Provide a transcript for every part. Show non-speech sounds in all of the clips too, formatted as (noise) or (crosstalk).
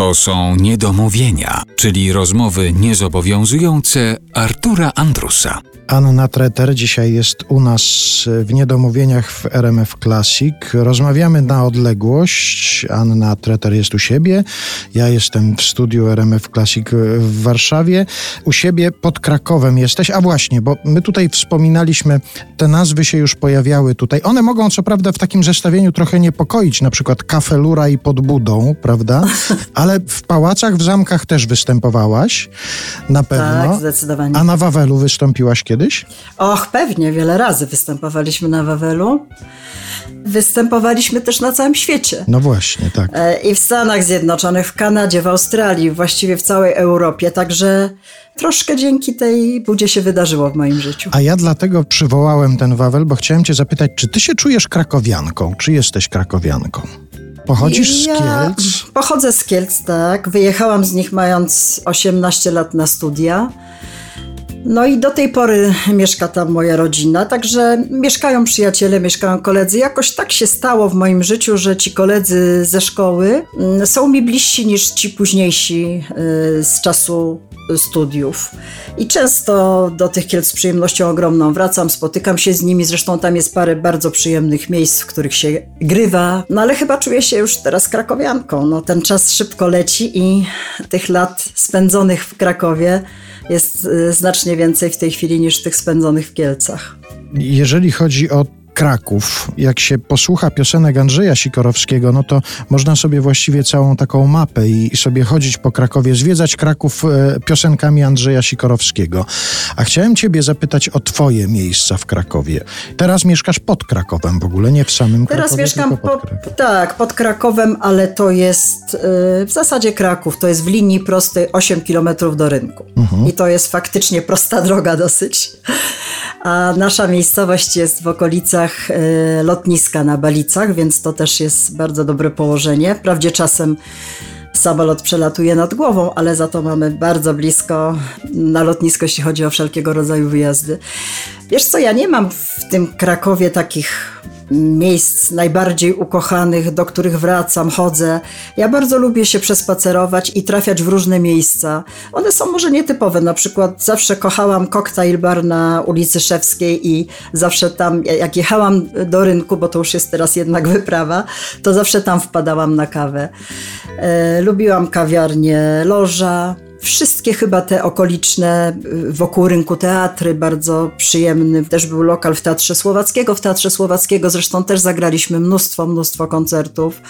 To są niedomówienia, czyli rozmowy niezobowiązujące Artura Andrusa. Anna Treter dzisiaj jest u nas w Niedomówieniach w RMF Classic. Rozmawiamy na odległość. Anna Treter jest u siebie. Ja jestem w studiu RMF Classic w Warszawie. U siebie pod Krakowem jesteś. A właśnie, bo my tutaj wspominaliśmy, te nazwy się już pojawiały tutaj. One mogą co prawda w takim zestawieniu trochę niepokoić, na przykład Kafelura i Pod Budą, prawda? Ale (laughs) w pałacach, w zamkach też występowałaś. Na pewno. Tak, zdecydowanie. A na Wawelu wystąpiłaś kiedy? kiedyś? Och, pewnie, wiele razy występowaliśmy na Wawelu. Występowaliśmy też na całym świecie. No właśnie, tak. E, I w Stanach Zjednoczonych, w Kanadzie, w Australii, właściwie w całej Europie. Także troszkę dzięki tej budzie się wydarzyło w moim życiu. A ja dlatego przywołałem ten Wawel, bo chciałem cię zapytać, czy ty się czujesz krakowianką? Czy jesteś krakowianką? Pochodzisz ja z Kielc? Pochodzę z Kielc, tak. Wyjechałam z nich mając 18 lat na studia. No i do tej pory mieszka tam moja rodzina, także mieszkają przyjaciele, mieszkają koledzy. Jakoś tak się stało w moim życiu, że ci koledzy ze szkoły mm, są mi bliżsi niż ci późniejsi y, z czasu studiów. I często do tych Kielc z przyjemnością ogromną wracam, spotykam się z nimi, zresztą tam jest parę bardzo przyjemnych miejsc, w których się grywa. No ale chyba czuję się już teraz krakowianką. No ten czas szybko leci i tych lat spędzonych w Krakowie jest y, znacznie więcej w tej chwili niż tych spędzonych w Kielcach. Jeżeli chodzi o Kraków. Jak się posłucha piosenek Andrzeja Sikorowskiego, no to można sobie właściwie całą taką mapę i sobie chodzić po Krakowie, zwiedzać Kraków e, piosenkami Andrzeja Sikorowskiego. A chciałem ciebie zapytać o twoje miejsca w Krakowie. Teraz mieszkasz pod Krakowem w ogóle, nie w samym Krakowie, Teraz mieszkam pod, pod tak, pod Krakowem, ale to jest yy, w zasadzie Kraków, to jest w linii prostej 8 kilometrów do rynku. Mhm. I to jest faktycznie prosta droga dosyć a nasza miejscowość jest w okolicach e, lotniska na Balicach, więc to też jest bardzo dobre położenie. Wprawdzie czasem samolot przelatuje nad głową, ale za to mamy bardzo blisko na lotnisko, jeśli chodzi o wszelkiego rodzaju wyjazdy. Wiesz co, ja nie mam w tym Krakowie takich miejsc najbardziej ukochanych, do których wracam, chodzę. Ja bardzo lubię się przespacerować i trafiać w różne miejsca. One są może nietypowe, na przykład zawsze kochałam koktajl bar na ulicy Szewskiej i zawsze tam, jak jechałam do rynku, bo to już jest teraz jednak wyprawa, to zawsze tam wpadałam na kawę. E, lubiłam kawiarnię Loża, Wszystkie chyba te okoliczne y, wokół rynku teatry, bardzo przyjemny. Też był lokal w Teatrze Słowackiego. W Teatrze Słowackiego zresztą też zagraliśmy mnóstwo, mnóstwo koncertów.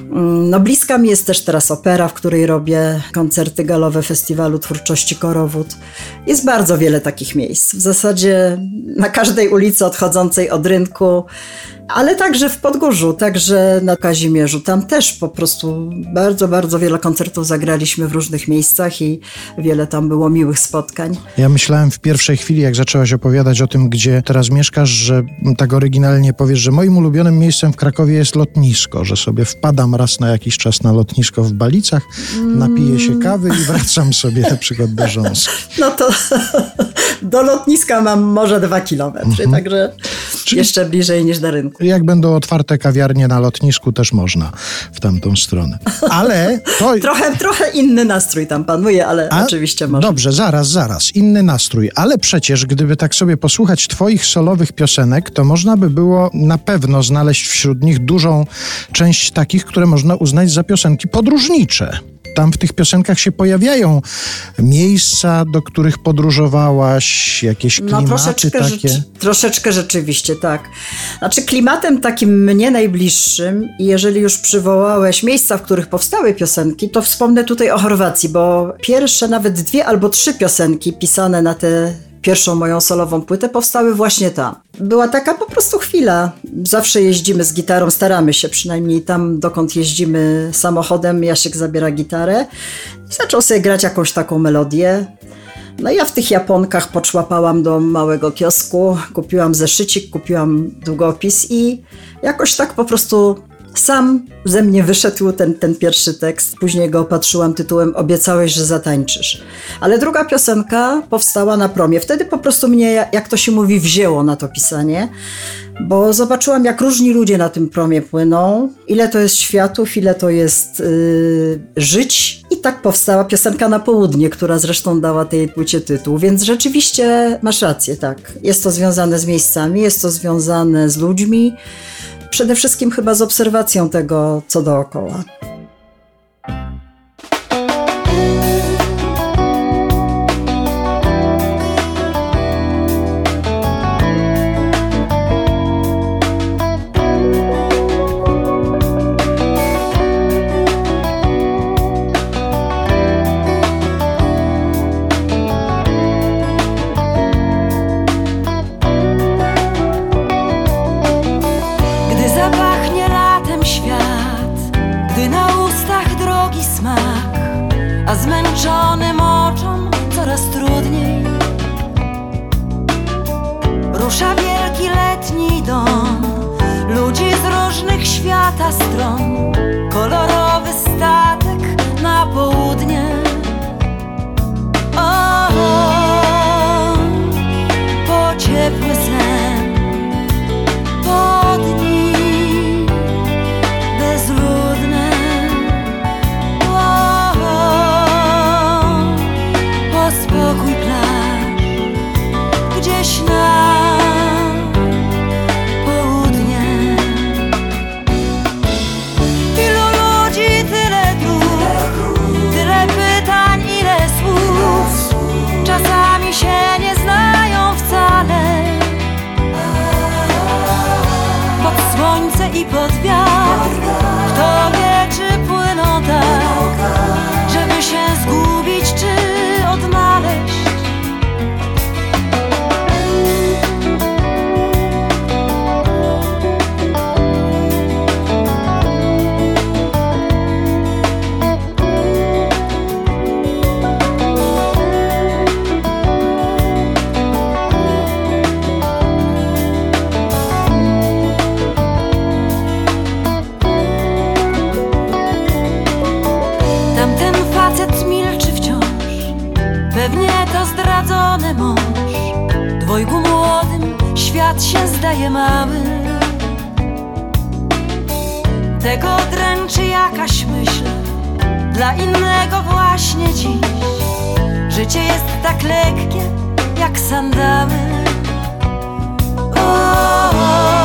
Mm, no bliska mi jest też teraz opera, w której robię koncerty galowe Festiwalu Twórczości Korowód. Jest bardzo wiele takich miejsc. W zasadzie na każdej ulicy odchodzącej od rynku ale także w Podgórzu, także na Kazimierzu. Tam też po prostu bardzo, bardzo wiele koncertów zagraliśmy w różnych miejscach i wiele tam było miłych spotkań. Ja myślałem w pierwszej chwili, jak zaczęłaś opowiadać o tym, gdzie teraz mieszkasz, że tak oryginalnie powiesz, że moim ulubionym miejscem w Krakowie jest lotnisko, że sobie wpadam raz na jakiś czas na lotnisko w Balicach, napiję się kawy i wracam sobie na przykład do Rząski. (laughs) No to (laughs) do lotniska mam może dwa kilometry, mhm. także Czyli... jeszcze bliżej niż do rynku. Jak będą otwarte kawiarnie na lotnisku, też można w tamtą stronę. Ale to... (laughs) trochę, trochę inny nastrój tam panuje, ale A, oczywiście można. Dobrze, zaraz, zaraz. Inny nastrój. Ale przecież, gdyby tak sobie posłuchać twoich solowych piosenek, to można by było na pewno znaleźć wśród nich dużą część takich, które można uznać za piosenki podróżnicze tam w tych piosenkach się pojawiają miejsca, do których podróżowałaś, jakieś no, klimaty no, troszeczkę takie. Rzecz, troszeczkę rzeczywiście, tak. Znaczy klimatem takim mnie najbliższym i jeżeli już przywołałeś miejsca, w których powstały piosenki, to wspomnę tutaj o Chorwacji, bo pierwsze nawet dwie albo trzy piosenki pisane na te pierwszą moją solową płytę powstały właśnie tam. Była taka po prostu chwila. Zawsze jeździmy z gitarą, staramy się przynajmniej tam, dokąd jeździmy samochodem. Jasiek zabiera gitarę i zaczął sobie grać jakąś taką melodię. No ja w tych japonkach poczłapałam do małego kiosku, kupiłam zeszycik, kupiłam długopis i jakoś tak po prostu sam ze mnie wyszedł ten, ten pierwszy tekst. Później go opatrzyłam tytułem Obiecałeś, że zatańczysz. Ale druga piosenka powstała na promie. Wtedy po prostu mnie, jak to się mówi, wzięło na to pisanie. bo zobaczyłam, jak różni ludzie na tym promie płyną, ile to jest światów, ile to jest yy, żyć. I tak powstała piosenka na południe, która zresztą dała tej płycie tytuł. Więc rzeczywiście masz rację, tak. Jest to związane z miejscami, jest to związane z ludźmi, przede wszystkim chyba z obserwacją tego, co dookoła. Zmęczonym oczom coraz trudniej. Rusza wielki letni dom, ludzi z różnych świata stron, kolorowy świat się zdaje mały Tego dręczy jakaś myśl Dla innego właśnie dziś. Życie jest tak lekkie jak sandały o, po